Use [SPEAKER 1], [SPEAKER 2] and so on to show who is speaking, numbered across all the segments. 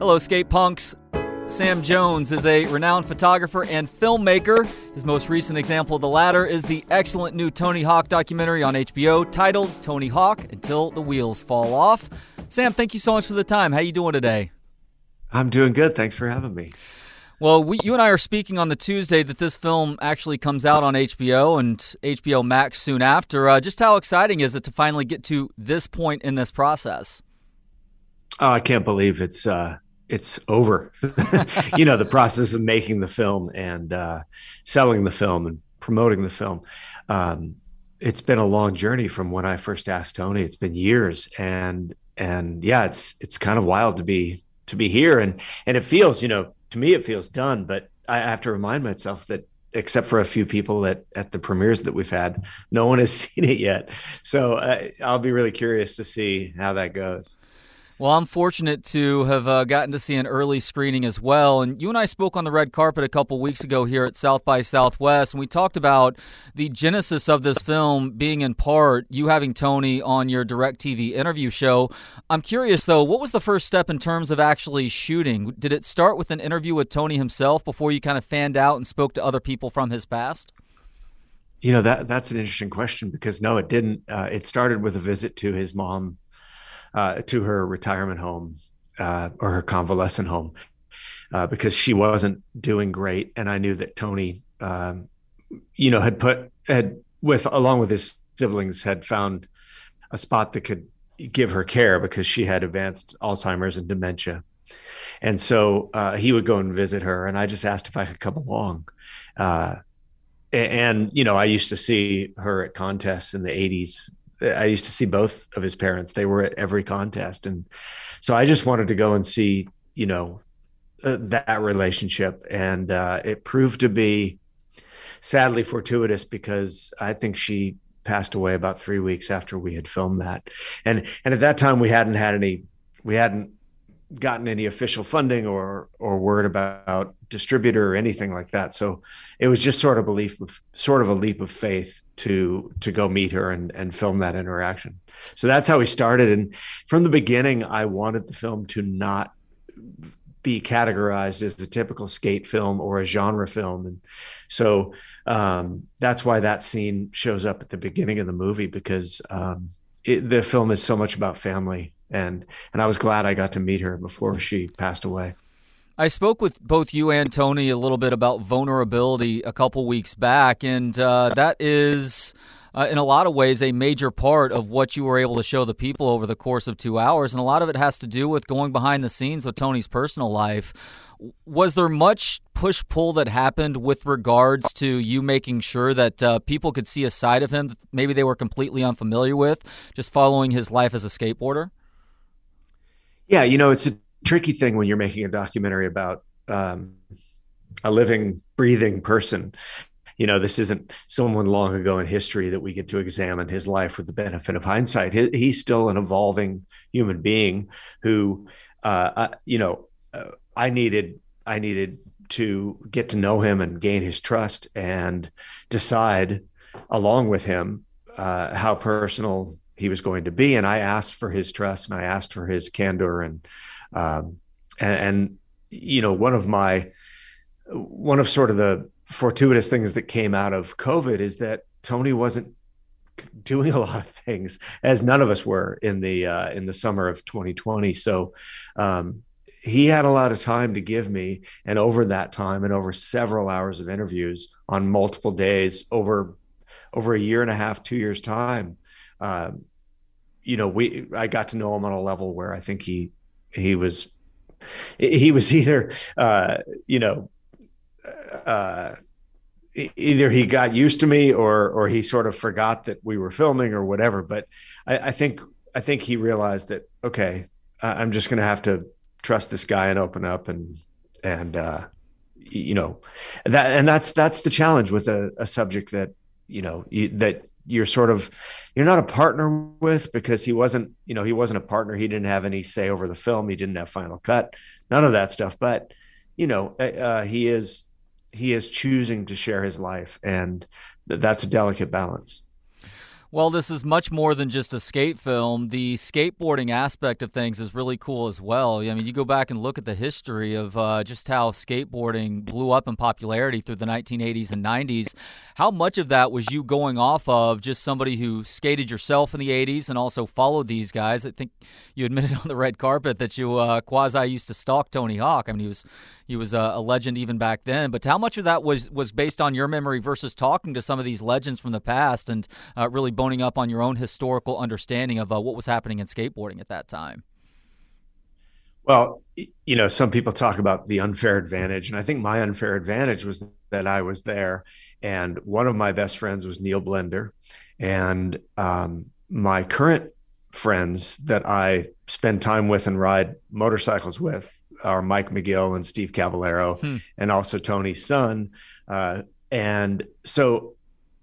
[SPEAKER 1] Hello, skate punks. Sam Jones is a renowned photographer and filmmaker. His most recent example of the latter is the excellent new Tony Hawk documentary on HBO titled Tony Hawk Until the Wheels Fall Off. Sam, thank you so much for the time. How are you doing today?
[SPEAKER 2] I'm doing good. Thanks for having me.
[SPEAKER 1] Well, we, you and I are speaking on the Tuesday that this film actually comes out on HBO and HBO Max soon after. Uh, just how exciting is it to finally get to this point in this process?
[SPEAKER 2] Oh, I can't believe it's uh, it's over. you know, the process of making the film and uh, selling the film and promoting the film. Um, it's been a long journey from when I first asked Tony. It's been years, and and yeah, it's it's kind of wild to be to be here, and and it feels, you know, to me it feels done, but I have to remind myself that except for a few people at at the premieres that we've had, no one has seen it yet. So uh, I'll be really curious to see how that goes.
[SPEAKER 1] Well, I'm fortunate to have uh, gotten to see an early screening as well. And you and I spoke on the red carpet a couple weeks ago here at South by Southwest, and we talked about the genesis of this film being in part you having Tony on your DirecTV interview show. I'm curious, though, what was the first step in terms of actually shooting? Did it start with an interview with Tony himself before you kind of fanned out and spoke to other people from his past?
[SPEAKER 2] You know that that's an interesting question because no, it didn't. Uh, it started with a visit to his mom uh, to her retirement home uh, or her convalescent home uh, because she wasn't doing great, and I knew that Tony, um, you know, had put had with along with his siblings had found a spot that could give her care because she had advanced Alzheimer's and dementia. And so uh, he would go and visit her, and I just asked if I could come along. Uh, and you know, I used to see her at contests in the '80s I used to see both of his parents. They were at every contest, and so I just wanted to go and see, you know, uh, that relationship, and uh, it proved to be sadly fortuitous because I think she passed away about three weeks after we had filmed that, and and at that time we hadn't had any, we hadn't gotten any official funding or or word about distributor or anything like that. So it was just sort of a leap of sort of a leap of faith to to go meet her and and film that interaction. So that's how we started. And from the beginning, I wanted the film to not be categorized as the typical skate film or a genre film. And so um, that's why that scene shows up at the beginning of the movie because um, it, the film is so much about family and and I was glad I got to meet her before she passed away.
[SPEAKER 1] I spoke with both you and Tony a little bit about vulnerability a couple weeks back, and uh, that is. Uh, in a lot of ways, a major part of what you were able to show the people over the course of two hours. And a lot of it has to do with going behind the scenes with Tony's personal life. Was there much push pull that happened with regards to you making sure that uh, people could see a side of him that maybe they were completely unfamiliar with, just following his life as a skateboarder?
[SPEAKER 2] Yeah, you know, it's a tricky thing when you're making a documentary about um, a living, breathing person. You know, this isn't someone long ago in history that we get to examine his life with the benefit of hindsight. He, he's still an evolving human being who, uh, uh, you know, uh, I needed, I needed to get to know him and gain his trust and decide along with him uh, how personal he was going to be. And I asked for his trust and I asked for his candor and, um, and, and, you know, one of my, one of sort of the fortuitous things that came out of COVID is that Tony wasn't doing a lot of things as none of us were in the, uh, in the summer of 2020. So, um, he had a lot of time to give me and over that time and over several hours of interviews on multiple days over over a year and a half two years time um, you know, we I got to know him on a level where I think he he was he was either uh, you know uh, either he got used to me or or he sort of forgot that we were filming or whatever. But I, I think I think he realized that okay, I'm just to have to trust this guy and open up and and uh, you know that and that's that's the challenge with a, a subject that you know you, that you're sort of you're not a partner with because he wasn't you know he wasn't a partner. He didn't have any say over the film. He didn't have final cut none of that stuff. But you know uh, uh he is he is choosing to share his life and th- that's a delicate balance
[SPEAKER 1] Well, this is much more than just a skate film. The skateboarding aspect of things is really cool as well. I mean, you go back and look at the history of uh, just how skateboarding blew up in popularity through the 1980s and 90s. How much of that was you going off of just somebody who skated yourself in the 80s and also followed these guys? I think you admitted on the red carpet that you uh, quasi used to stalk Tony Hawk. I mean, he was he was a, a legend even back then. But how much of that was was based on your memory versus talking to some of these legends from the past and uh, really boning up on your own historical understanding of uh, what was happening in skateboarding at that time?
[SPEAKER 2] Well, you know, some people talk about the unfair advantage, and I think my unfair advantage was that I was there, and one of my best friends was Neil Blender, and um, my current friends that I spend time with and ride motorcycles with are Mike McGill and Steve Caballero, hmm. and also Tony's son. Uh, and so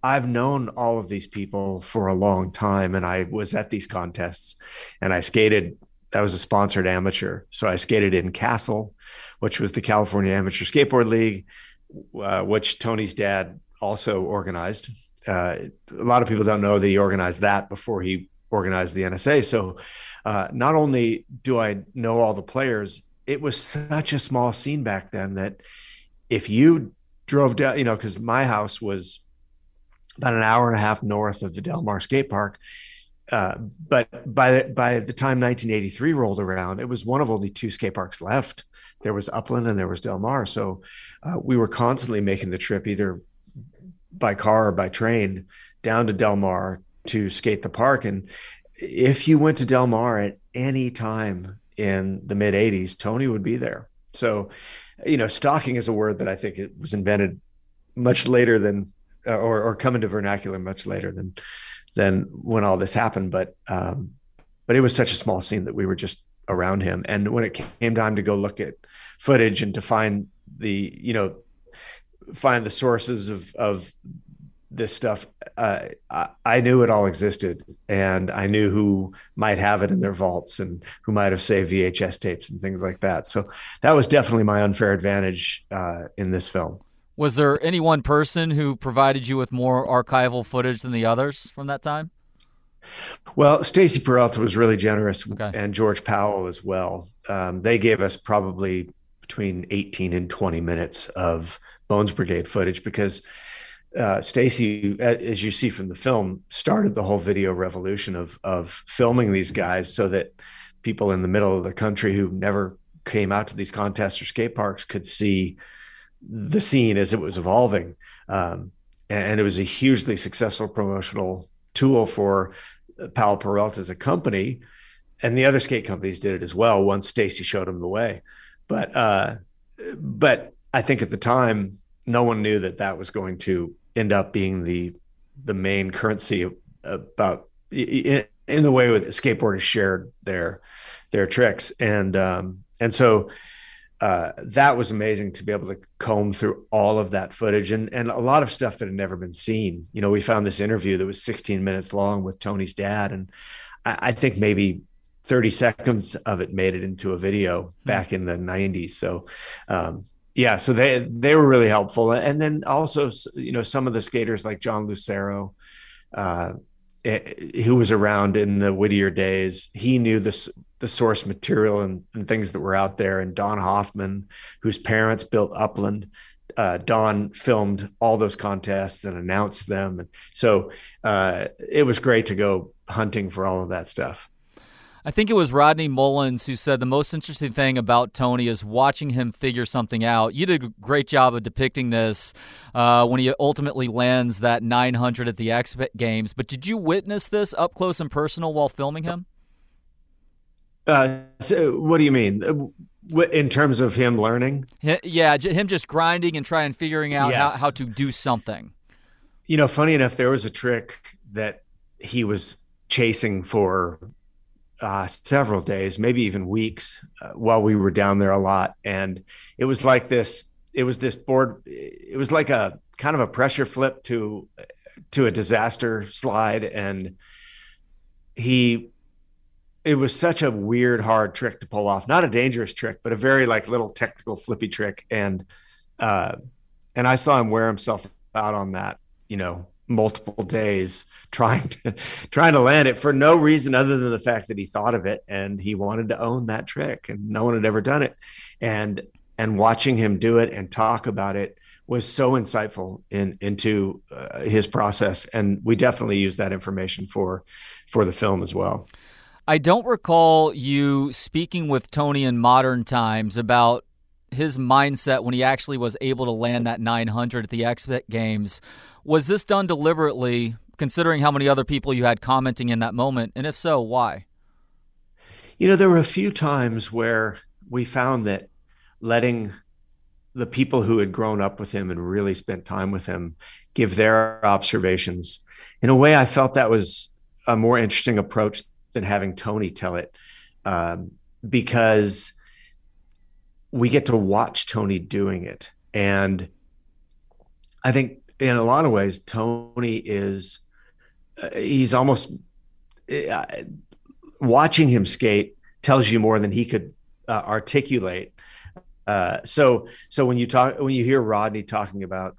[SPEAKER 2] I've known all of these people for a long time, and I was at these contests, and I skated. That was a sponsored amateur, so I skated in CASL, which was the California Amateur Skateboard League, uh, which Tony's dad also organized. Uh, a lot of people don't know that he organized that before he organized the NSA. So, uh, not only do I know all the players, it was such a small scene back then that if you drove down, you know, because my house was about an hour and a half north of the Del Mar skate park. Uh, but by the, by the time 1983 rolled around, it was one of only two skate parks left. There was Upland and there was Del Mar. So uh, we were constantly making the trip either by car or by train down to Del Mar to skate the park. And if you went to Del Mar at any time in the mid 80s, Tony would be there. So, you know, stalking is a word that I think it was invented much later than, uh, or, or come into vernacular much later than, than when all this happened. But, um, but it was such a small scene that we were just around him. And when it came time to go look at footage and to find the, you know, find the sources of, of this stuff, uh, I, I, knew it all existed, and I knew who might have it in their vaults and who might have saved VHS tapes and things like that. So that was definitely my unfair advantage uh, in this film.
[SPEAKER 1] Was there any one person who provided you with more archival footage than the others from that time?
[SPEAKER 2] Well, Stacy Peralta was really generous, okay. and George Powell as well. Um, they gave us probably between 18 and 20 minutes of Bones Brigade footage because uh, Stacy, as you see from the film, started the whole video revolution of of filming these guys so that people in the middle of the country who never came out to these contests or skate parks could see the scene as it was evolving. Um, and it was a hugely successful promotional tool for Powell Peralta as a company, and the other skate companies did it as well. Once Stacy showed them the way, but uh, but I think at the time no one knew that that was going to end up being the the main currency about in, in the way with skateboarders shared their their tricks and um, and so uh, that was amazing to be able to comb through all of that footage and and a lot of stuff that had never been seen. You know, we found this interview that was 16 minutes long with Tony's dad, and I, I think maybe 30 seconds of it made it into a video hmm. back in the 90s. So um, yeah, so they they were really helpful, and then also you know some of the skaters like John Lucero, uh, eh, who was around in the Whittier days, he knew the the source material and, and things that were out there. And Don Hoffman, whose parents built Upland, uh, Don filmed all those contests and announced them, and so uh, it was great to go hunting for all of that stuff.
[SPEAKER 1] I think it was Rodney Mullen who said the most interesting thing about Tony is watching him figure something out. You did a great job of depicting this uh, when he ultimately lands that 900 at the X Games. But did you witness this up close and personal while filming him?
[SPEAKER 2] Uh, so what do you mean? Uh, in terms of him learning?
[SPEAKER 1] Yeah, him just grinding and trying figuring out yes. how, how to do something.
[SPEAKER 2] You know, funny enough, there was a trick that he was chasing for uh, several days, maybe even weeks, uh, while we were down there a lot. And it was like this. It was this board. It was like a kind of a pressure flip to to a disaster slide, and he. It was such a weird, hard trick to pull off. Not a dangerous trick, but a very like little technical flippy trick. And uh, and I saw him wear himself out on that. You know, multiple days trying to trying to land it for no reason other than the fact that he thought of it and he wanted to own that trick and no one had ever done it and and watching him do it and talk about it was so insightful in into uh, his process and we definitely use that information for for the film as well
[SPEAKER 1] I don't recall you speaking with Tony in modern times about his mindset when he actually was able to land that 900 at the X Games. Was this done deliberately, considering how many other people you had commenting in that moment? And if so, why?
[SPEAKER 2] You know, there were a few times where we found that letting the people who had grown up with him and really spent time with him give their observations, in a way, I felt that was a more interesting approach than having Tony tell it, um, because we get to watch Tony doing it, and I think in a lot of ways, Tony is uh, he's almost uh, watching him skate tells you more than he could uh, articulate. Uh, so so when you talk when you hear Rodney talking about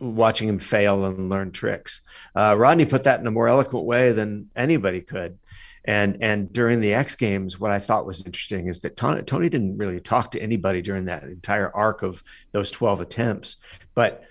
[SPEAKER 2] watching him fail and learn tricks, uh, Rodney put that in a more eloquent way than anybody could. And and during the X Games, what I thought was interesting is that Tony, Tony didn't really talk to anybody during that entire arc of those twelve attempts, but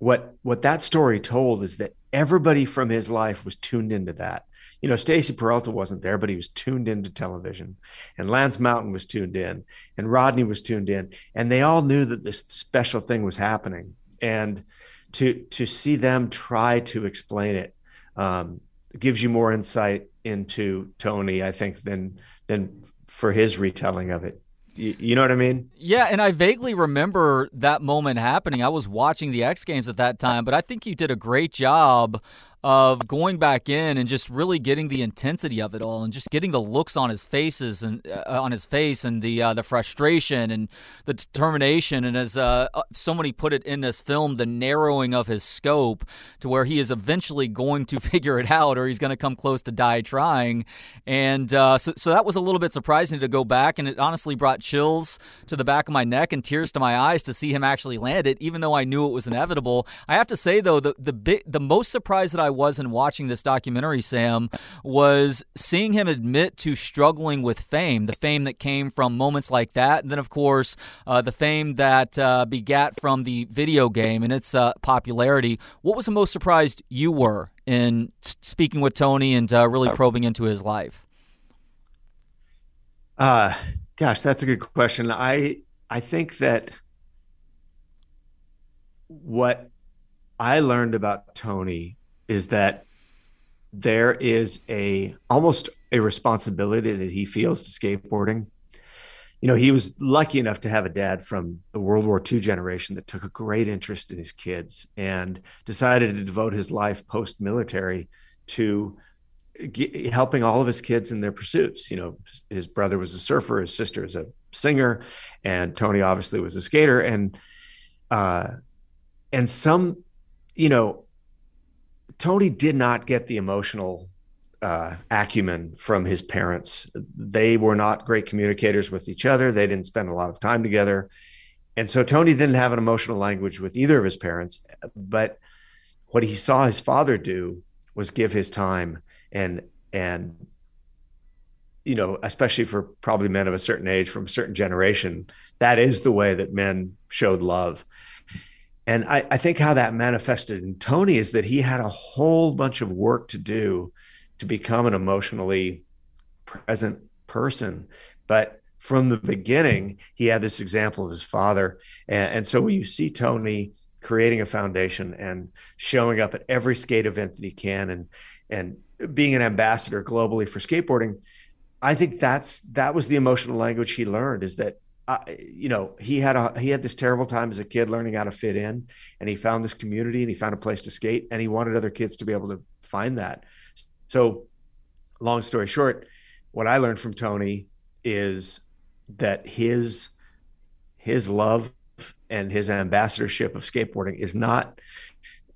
[SPEAKER 2] what what that story told is that everybody from his life was tuned into that. You know, Stacy Peralta wasn't there, but he was tuned into television, and Lance Mountain was tuned in, and Rodney was tuned in, and they all knew that this special thing was happening. And to to see them try to explain it um, gives you more insight into Tony, I think, than than for his retelling of it. You, know what I mean?
[SPEAKER 1] Yeah, and I vaguely remember that moment happening. I was watching the X Games at that time, but I think you did a great job of going back in and just really getting the intensity of it all and just getting the looks on his faces and uh, on his face and the uh, the frustration and the determination. And as uh, uh, somebody put it in this film the narrowing of his scope to where he is eventually going to figure it out or he's going to come close to die trying. And uh, so, so that was a little bit surprising to go back and it honestly brought chills to the back of my neck and tears to my eyes to see him actually land it even though I knew it was inevitable. I have to say though the the bit, the most surprise that I I was in watching this documentary, Sam, was seeing him admit to struggling with fame, the fame that came from moments like that. And then, of course, uh, the fame that uh, begat from the video game and its uh, popularity. What was the most surprised you were in speaking with Tony and uh, really probing into his life?
[SPEAKER 2] Uh, gosh, that's a good question. I I think that what I learned about Tony is that there is a almost a responsibility that he feels to skateboarding. You know, he was lucky enough to have a dad from the World War II generation that took a great interest in his kids and decided to devote his life post military to helping all of his kids in their pursuits. You know, his brother was a surfer, his sister is a singer, and Tony obviously was a skater. And, uh, and some, you know, Tony did not get the emotional uh, acumen from his parents. They were not great communicators with each other. They didn't spend a lot of time together. And so Tony didn't have an emotional language with either of his parents. But what he saw his father do was give his time and, and, you know, especially for probably men of a certain age from a certain generation, that is the way that men showed love. And I, I think how that manifested in Tony is that he had a whole bunch of work to do to become an emotionally present person. But from the beginning, he had this example of his father. And, and so when you see Tony creating a foundation and showing up at every skate event that he can and and being an ambassador globally for skateboarding, I think that's that was the emotional language he learned is that you know, he had a he had this terrible time as a kid learning how to fit in, and he found this community and he found a place to skate, and he wanted other kids to be able to find that. So, long story short, what I learned from Tony is that his his love and his ambassadorship of skateboarding is not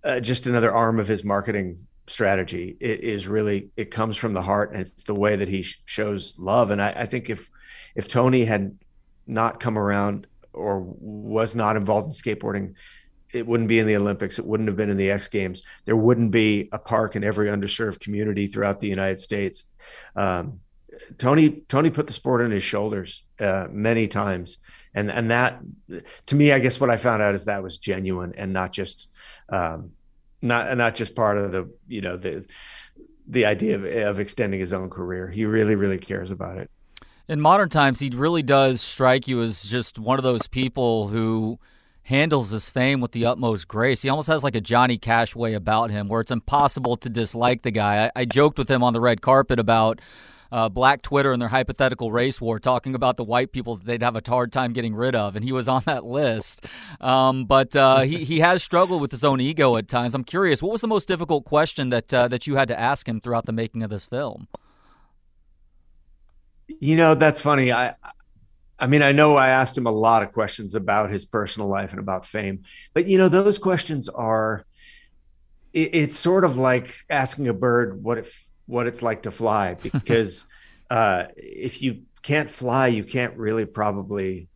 [SPEAKER 2] uh, just another arm of his marketing strategy. It is really it comes from the heart, and it's the way that he sh- shows love. And I, I think if if Tony had not come around or was not involved in skateboarding it wouldn't be in the Olympics. It wouldn't have been in the X Games. There wouldn't be a park in every underserved community throughout the United States. Um, Tony Tony put the sport on his shoulders uh, many times, and and that to me, I guess what I found out is that was genuine and not just um, not not just part of the you know the the idea of, of extending his own career. He really really cares about it.
[SPEAKER 1] In modern times, he really does strike you as just one of those people who handles his fame with the utmost grace. He almost has like a Johnny Cash way about him where it's impossible to dislike the guy. I, I joked with him on the red carpet about uh, Black Twitter and their hypothetical race war, talking about the white people that they'd have a hard time getting rid of, and he was on that list. Um, but uh, he he has struggled with his own ego at times. I'm curious, what was the most difficult question that uh, that you had to ask him throughout the making of this film?
[SPEAKER 2] You know, that's funny. I I mean, I know I asked him a lot of questions about his personal life and about fame, but you know, those questions are. It, it's sort of like asking a bird what if what it's like to fly, because uh, if you can't fly, you can't really probably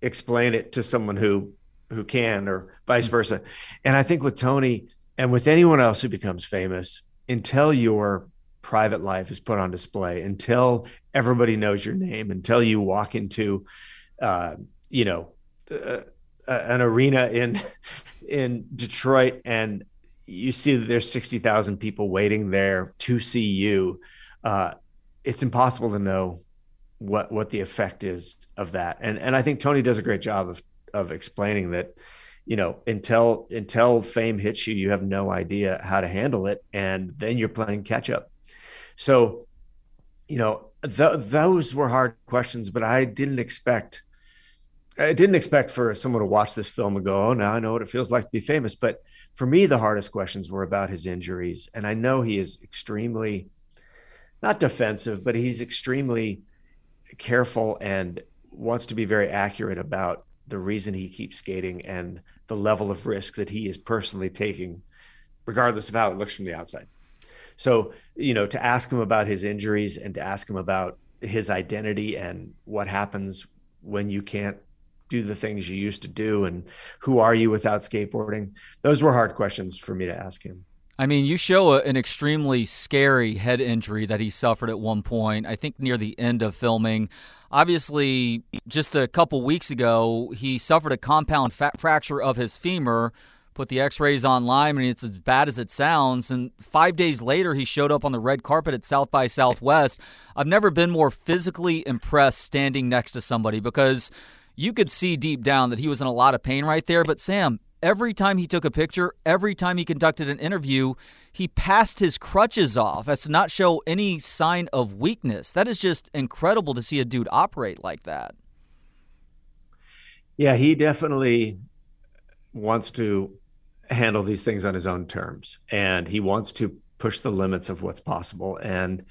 [SPEAKER 2] explain it to someone who who can, or vice mm. versa. And I think with Tony and with anyone else who becomes famous, until your private life is put on display, until everybody knows your name until you walk into, uh, you know, uh, an arena in in Detroit and you see that there's 60,000 people waiting there to see you. Uh, it's impossible to know what what the effect is of that. And and I think Tony does a great job of of explaining that you know until until fame hits you you have no idea how to handle it and then you're playing catch up so you know th- those were hard questions, but I didn't expect. I didn't expect for someone to watch this film and go, "Oh, now I know what it feels like to be famous." But for me, the hardest questions were about his injuries, and I know he is extremely, not defensive, but he's extremely careful and wants to be very accurate about the reason he keeps skating and the level of risk that he is personally taking, regardless of how it looks from the outside. So, you know, to ask him about his injuries and to ask him about his identity and what happens when you can't do the things you used to do and who are you without skateboarding? Those were hard questions for me to ask him.
[SPEAKER 1] I mean, you show an extremely scary head injury that he suffered at one point, I think near the end of filming. Obviously, just a couple weeks ago, he suffered a compound fracture of his femur, put the x-rays online and it's as bad as it sounds and 5 days later he showed up on the red carpet at South by Southwest. I've never been more physically impressed standing next to somebody because you could see deep down that he was in a lot of pain right there, but Sam, every time he took a picture, every time he conducted an interview, he passed his crutches off as to not show any sign of weakness. That is just incredible to see a dude operate like that.
[SPEAKER 2] Yeah, he definitely wants to handle these things on his own terms. And he wants to push the limits of what's possible. And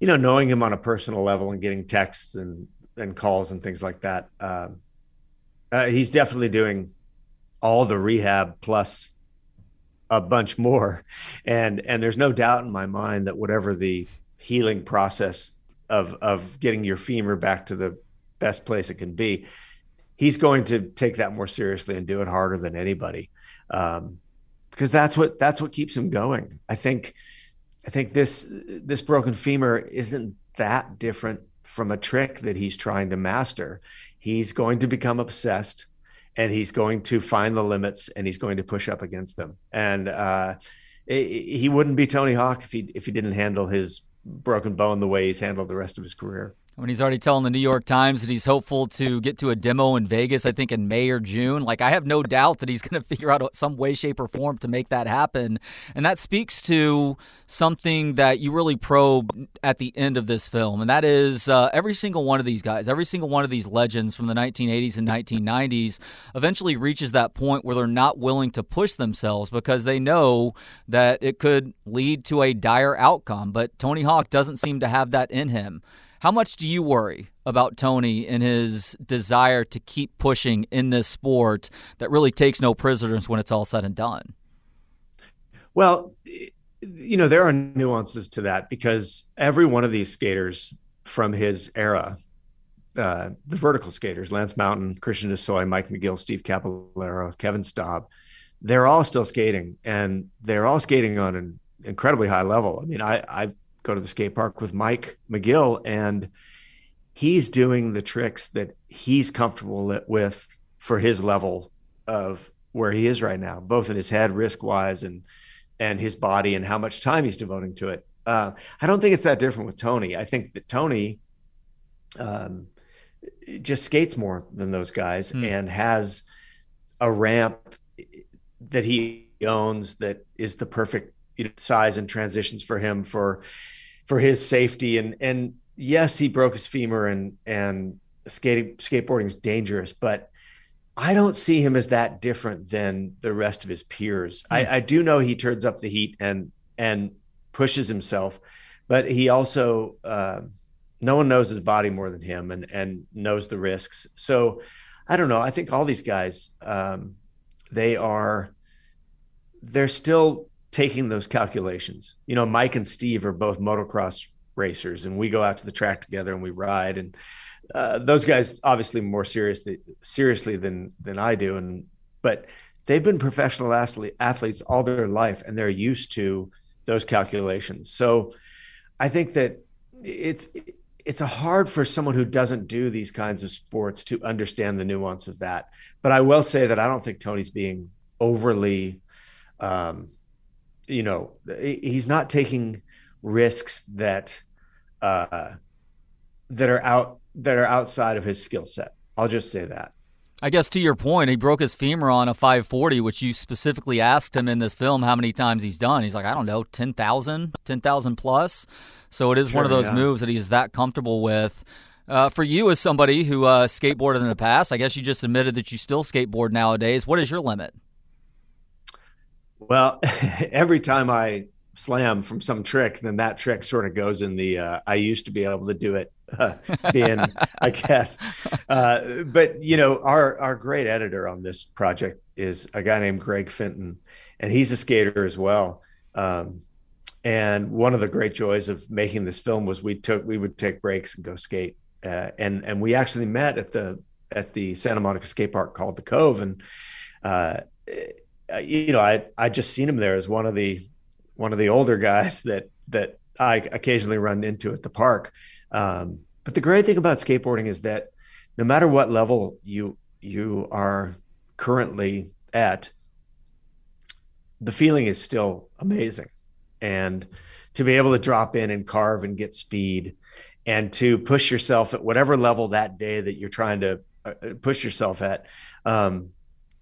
[SPEAKER 2] you know knowing him on a personal level and getting texts and and calls and things like that uh, uh, he's definitely doing all the rehab plus a bunch more. And and there's no doubt in my mind that whatever the healing process of of getting your femur back to the best place it can be he's going to take that more seriously and do it harder than anybody um, because that's what that's what keeps him going. I think I think this this broken femur isn't that different from a trick that he's trying to master. He's going to become obsessed and he's going to find the limits and he's going to push up against them. And uh, he wouldn't be Tony Hawk if he if he didn't handle his broken bone the way he's handled the rest of his career
[SPEAKER 1] when he's already telling the New York Times that he's hopeful to get to a demo in Vegas, I think in May or June. Like, I have no doubt that he's going to figure out some way, shape, or form to make that happen. And that speaks to something that you really probe at the end of this film. And that is uh, every single one of these guys, every single one of these legends from the 1980s and 1990s eventually reaches that point where they're not willing to push themselves because they know that it could lead to a dire outcome. But Tony Hawk doesn't seem to have that in him. How much do you worry about Tony and his desire to keep pushing in this sport that really takes no prisoners when it's all said and done?
[SPEAKER 2] Well, you know, there are nuances to that because every one of these skaters from his era uh, the vertical skaters, Lance Mountain, Christian Hosoi, Mike McGill, Steve Caballero, Kevin Staab, they're all still skating and they're all skating on an incredibly high level. I mean, I, I go to the skate park with Mike McGill and he's doing the tricks that he's comfortable with for his level of where he is right now, both in his head, risk wise, and and his body, and how much time he's devoting to it. Uh, I don't think it's that different with Tony. I think that Tony um, just skates more than those guys mm. and has a ramp that he owns that is the perfect you know, size and transitions for him for for his safety and and yes he broke his femur and and skating skateboarding is dangerous but I don't see him as that different than the rest of his peers. Mm. I, I do know he turns up the heat and and pushes himself, but he also uh, no one knows his body more than him and and knows the risks. So I don't know. I think all these guys um, they are they're still taking those calculations. You know, Mike and Steve are both motocross racers, and we go out to the track together and we ride and uh, those guys obviously more seriously seriously than than I do, and but they've been professional athlete, athletes all their life, and they're used to those calculations. So I think that it's it's hard for someone who doesn't do these kinds of sports to understand the nuance of that. But I will say that I don't think Tony's being overly, um, you know, he's not taking risks that uh, that are out that are outside of his skill set. I'll just say that.
[SPEAKER 1] I guess to your point, he broke his femur on a 540, which you specifically asked him in this film how many times he's done. He's like, I don't know, 10,000, 10,000 plus. So it is sure, one of those yeah. moves that he's that comfortable with. Uh, for you, as somebody who uh, skateboarded in the past, I guess you just admitted that you still skateboard nowadays. What is your limit?
[SPEAKER 2] Well, every time I slam from some trick, then that trick sort of goes in the uh, I used to be able to do it uh, bin, I guess. Uh, but you know, our our great editor on this project is a guy named Greg Fenton, and he's a skater as well. Um, and one of the great joys of making this film was we took we would take breaks and go skate, uh, and and we actually met at the at the Santa Monica skate park called the Cove, and uh, you know I I just seen him there as one of the one of the older guys that that I occasionally run into at the park. Um, but the great thing about skateboarding is that no matter what level you you are currently at, the feeling is still amazing. And to be able to drop in and carve and get speed and to push yourself at whatever level that day that you're trying to uh, push yourself at um,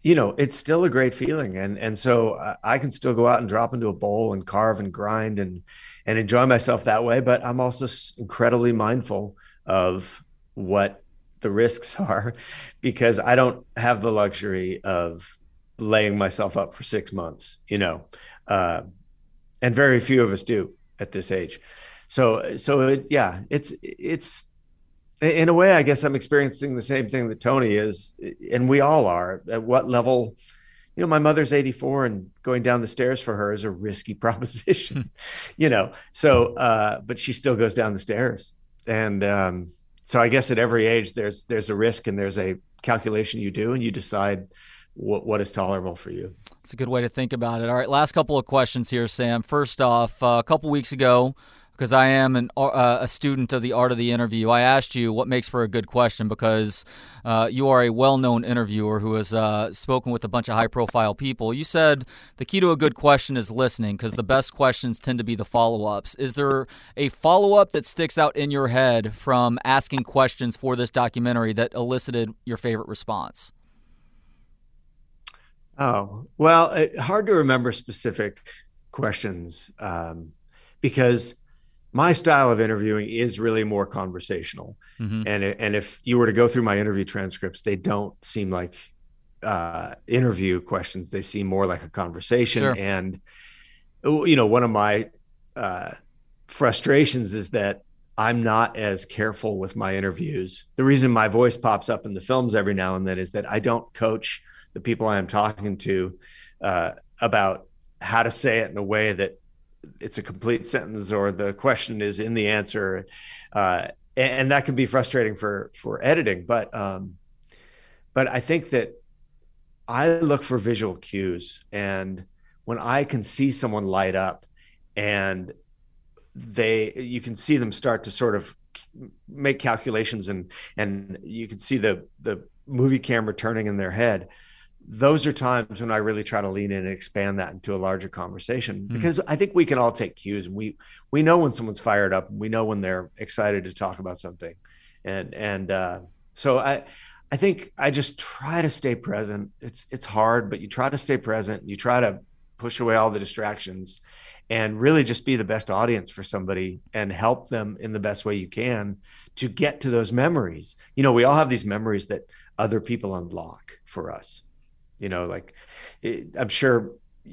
[SPEAKER 2] you know, it's still a great feeling. And and so I can still go out and drop into a bowl and carve and grind and and enjoy myself that way. But I'm also incredibly mindful of what the risks are because I don't have the luxury of laying myself up for six months, you know, uh, and very few of us do at this age. So, so it, yeah, it's, it's, in a way, I guess I'm experiencing the same thing that Tony is, and we all are. At what level, you know, my mother's 84, and going down the stairs for her is a risky proposition, you know. So, uh, but she still goes down the stairs, and um, so I guess at every age, there's there's a risk and there's a calculation you do, and you decide what what is tolerable for you.
[SPEAKER 1] It's a good way to think about it. All right, last couple of questions here, Sam. First off, uh, a couple weeks ago because I am an, uh, a student of the art of the interview. I asked you what makes for a good question because uh, you are a well known interviewer who has uh, spoken with a bunch of high profile people. You said the key to a good question is listening because the best questions tend to be the follow ups. Is there a follow up that sticks out in your head from asking questions for this documentary that elicited your favorite response?
[SPEAKER 2] Oh, well, it, hard to remember specific questions um, because my style of interviewing is really more conversational. Mm-hmm. And and if you were to go through my interview transcripts, they don't seem like uh, interview questions. They seem more like a conversation. Sure. And you know, one of my uh, frustrations is that I'm not as careful with my interviews. The reason my voice pops up in the films every now and then is that I don't coach the people I am talking to uh, about how to say it in a way that it's a complete sentence or the question is in the answer. Uh, and, and, that can be frustrating for for editing. But um, but I think that I look for visual cues, and when I can see someone light up, and they you can see them start to sort of make calculations and and you can see the the movie camera turning in their head those are times when I really try to lean in and expand that into a larger conversation hmm. because mm. I think we can all take cues and we we know when someone's fired up and we know when they're excited to talk about something and and uh, so I I think I just try to stay present it's it's hard but you try to stay present you try to push away all the distractions and really just be the best audience for somebody and help them in the best way you can to get to those memories. You know, we all have these memories that other people unlock for us. You know, like it, I'm sure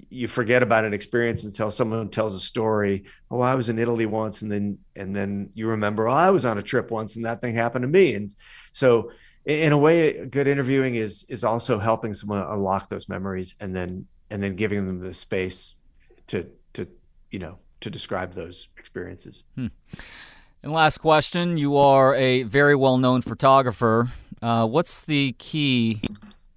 [SPEAKER 2] you forget about an experience until someone tells a story. Oh, I was in Italy once, and then and then you remember, oh, I was on a trip once, and that thing happened to me. And so, in a way, good interviewing is is also helping someone unlock those memories, and then and then giving them the space to to you know, to describe those experiences. Hmm.
[SPEAKER 1] And last question: You are a very well-known photographer. Uh, what's the key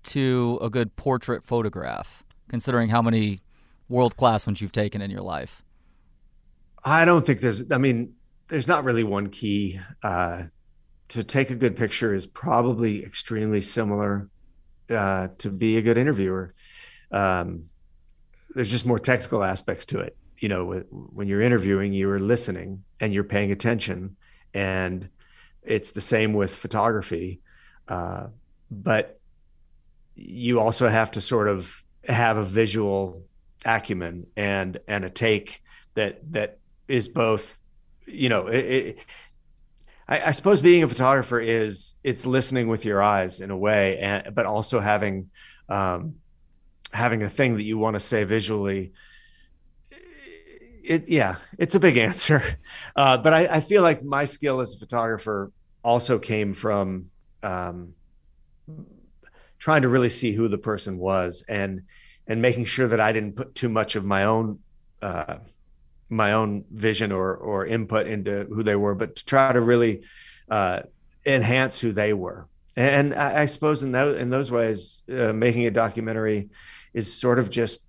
[SPEAKER 1] to a good portrait photograph, considering how many world-class ones you've taken in your life?
[SPEAKER 2] I don't think there's. I mean, there's not really one key. Uh, to take a good picture is probably extremely similar uh, to be a good interviewer. Um, there's just more technical aspects to it you know when you're interviewing you are listening and you're paying attention and it's the same with photography uh, but you also have to sort of have a visual acumen and and a take that that is both you know it, it, I, I, suppose being a photographer is it's listening with your eyes in a way and but also having um, having a thing that you want to say visually it yeah, it's a big answer. Uh, but I, I, feel like my skill as a photographer also came from um, trying to really see who the person was and and making sure that I didn't put too much of my own uh, my own vision or or input into who they were, but to try to really uh, enhance who they were. And I, I suppose in those in those ways, uh, making a documentary is sort of just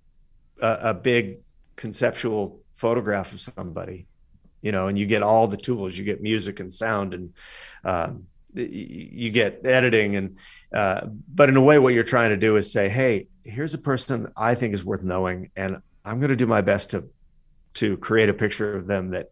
[SPEAKER 2] a, a big conceptual photograph of somebody you know and you get all the tools you get music and sound and um, you get editing and uh, but in a way what you're trying to do is say hey here's a person i think is worth knowing and i'm going to do my best to to create a picture of them that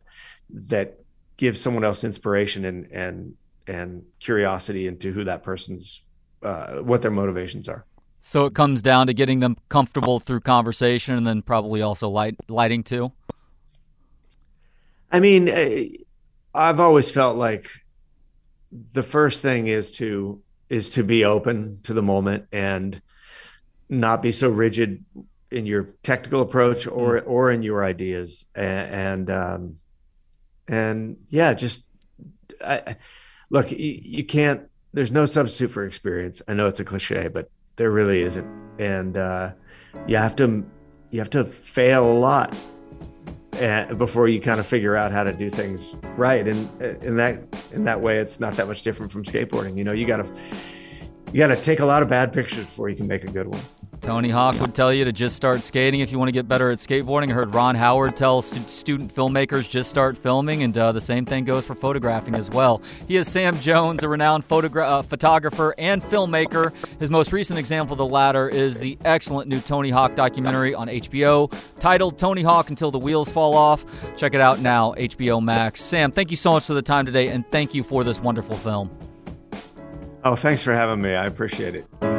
[SPEAKER 2] that gives someone else inspiration and and and curiosity into who that person's uh, what their motivations are.
[SPEAKER 1] So it comes down to getting them comfortable through conversation and then probably also light lighting too?
[SPEAKER 2] I mean, eh, I've always felt like the first thing is to is to be open to the moment and not be so rigid in your technical approach or mm. or in your ideas. And and, um, and yeah just I, look you, you, can't there's no substitute for experience. I know it's a cliche but there really isn't. And uh, you have to you have to fail a lot and before you kind of figure out how to do things right. And uh, in that in that way, it's not that much different from skateboarding. You know, you got to you got to take a lot of bad pictures before you can make a good one.
[SPEAKER 1] Tony Hawk would tell you to just start skating if you want to get better at skateboarding. I heard Ron Howard tell student filmmakers just start filming, and uh, the same thing goes for photographing as well. He is Sam Jones, a renowned photogra- uh, photographer and filmmaker. His most recent example of the latter is the excellent new Tony Hawk documentary on HBO titled Tony Hawk Until the Wheels Fall Off. Check it out now, HBO Max. Sam, thank you so much for the time today, and thank you for this wonderful film.
[SPEAKER 2] Oh, thanks for having me. I appreciate it.